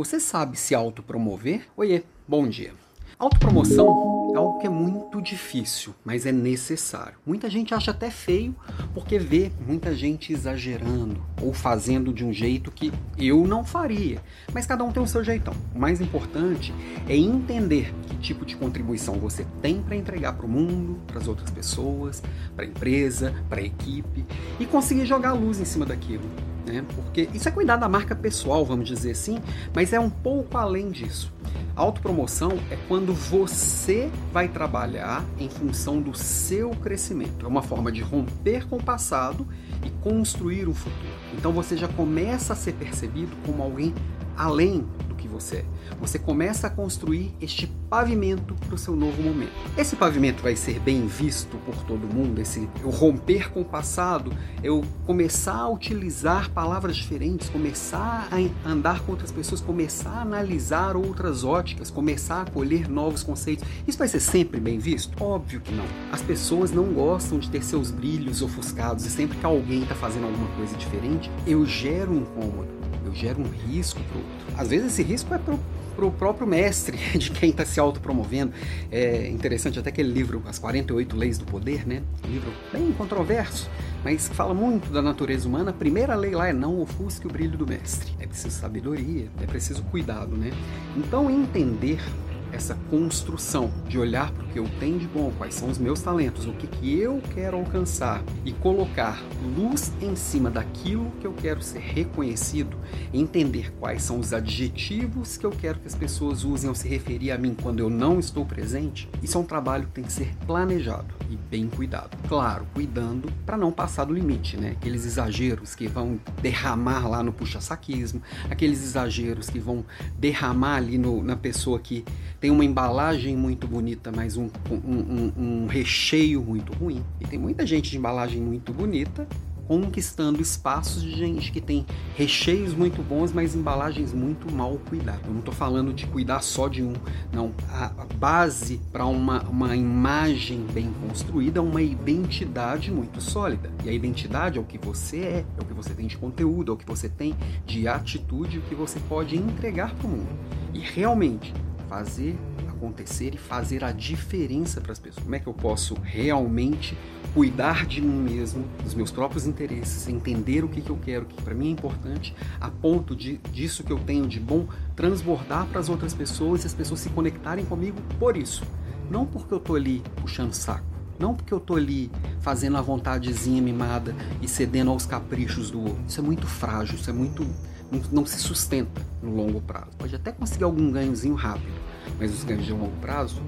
Você sabe se autopromover? Oiê, bom dia. Autopromoção é algo que é muito difícil, mas é necessário. Muita gente acha até feio porque vê muita gente exagerando ou fazendo de um jeito que eu não faria. Mas cada um tem o seu jeitão. O mais importante é entender que tipo de contribuição você tem para entregar para o mundo, para as outras pessoas, para a empresa, para a equipe e conseguir jogar a luz em cima daquilo né? Porque isso é cuidar da marca pessoal, vamos dizer assim, mas é um pouco além disso. autopromoção é quando você vai trabalhar em função do seu crescimento. É uma forma de romper com o passado e construir um futuro. Então você já começa a ser percebido como alguém além você. Você começa a construir este pavimento para o seu novo momento. Esse pavimento vai ser bem visto por todo mundo, esse eu romper com o passado, eu começar a utilizar palavras diferentes, começar a andar com outras pessoas, começar a analisar outras óticas, começar a acolher novos conceitos. Isso vai ser sempre bem visto? Óbvio que não. As pessoas não gostam de ter seus brilhos ofuscados e sempre que alguém está fazendo alguma coisa diferente, eu gero um incômodo eu gero um risco para o outro. Às vezes esse risco é para o próprio mestre de quem está se autopromovendo. É interessante até aquele livro, As 48 Leis do Poder, né? Um livro bem controverso, mas que fala muito da natureza humana. A primeira lei lá é não ofusque o brilho do mestre. É preciso sabedoria, é preciso cuidado, né? Então entender essa construção de olhar para o que eu tenho de bom, quais são os meus talentos, o que, que eu quero alcançar e colocar luz em cima daquilo que eu quero ser reconhecido, entender quais são os adjetivos que eu quero que as pessoas usem ao se referir a mim quando eu não estou presente, isso é um trabalho que tem que ser planejado e bem cuidado. Claro, cuidando para não passar do limite, né? Aqueles exageros que vão derramar lá no puxa-saquismo, aqueles exageros que vão derramar ali no, na pessoa que tem uma embalagem muito bonita, mas um, um, um, um recheio muito ruim. E tem muita gente de embalagem muito bonita conquistando espaços de gente que tem recheios muito bons, mas embalagens muito mal cuidadas. Eu não estou falando de cuidar só de um, não. A, base para uma, uma imagem bem construída é uma identidade muito sólida. E a identidade é o que você é, é o que você tem de conteúdo, é o que você tem de atitude, o que você pode entregar para o mundo. E realmente, fazer acontecer e fazer a diferença para as pessoas. Como é que eu posso realmente cuidar de mim mesmo, dos meus próprios interesses, entender o que, que eu quero, o que para mim é importante, a ponto de disso que eu tenho de bom transbordar para as outras pessoas e as pessoas se conectarem comigo por isso. Não porque eu estou ali puxando saco, não porque eu estou ali fazendo a vontadezinha mimada e cedendo aos caprichos do outro. Isso é muito frágil, isso é muito não, não se sustenta no longo prazo. Pode até conseguir algum ganhozinho rápido, mas os ganhos de longo prazo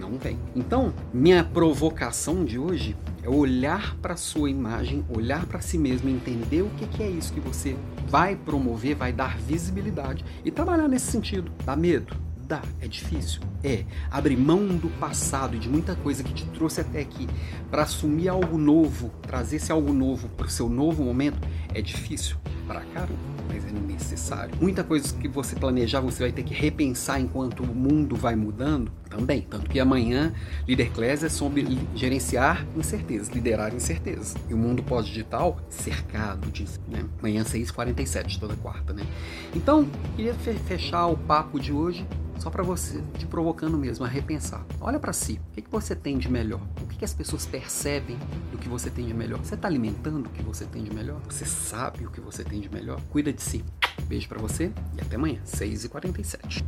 não vem. Então, minha provocação de hoje é olhar para sua imagem, olhar para si mesmo, entender o que, que é isso que você vai promover, vai dar visibilidade e trabalhar nesse sentido. Dá medo? Dá, é difícil. É. Abrir mão do passado e de muita coisa que te trouxe até aqui para assumir algo novo, trazer esse algo novo para o seu novo momento, é difícil para caramba, mas é necessário. Muita coisa que você planejar você vai ter que repensar enquanto o mundo vai mudando também. Tanto que amanhã, Líder Class é sobre gerenciar incertezas, liderar incertezas. E o mundo pós-digital cercado disso. Né? Amanhã, 6h47, toda quarta, né? Então, queria fechar o papo de hoje só para você, te provocando mesmo a repensar. Olha para si, o que, que você tem de melhor? O que, que as pessoas percebem do que você tem de melhor? Você está alimentando o que você tem de melhor? Você sabe o que você tem de melhor? Cuida de si. Beijo para você e até amanhã, 6h47.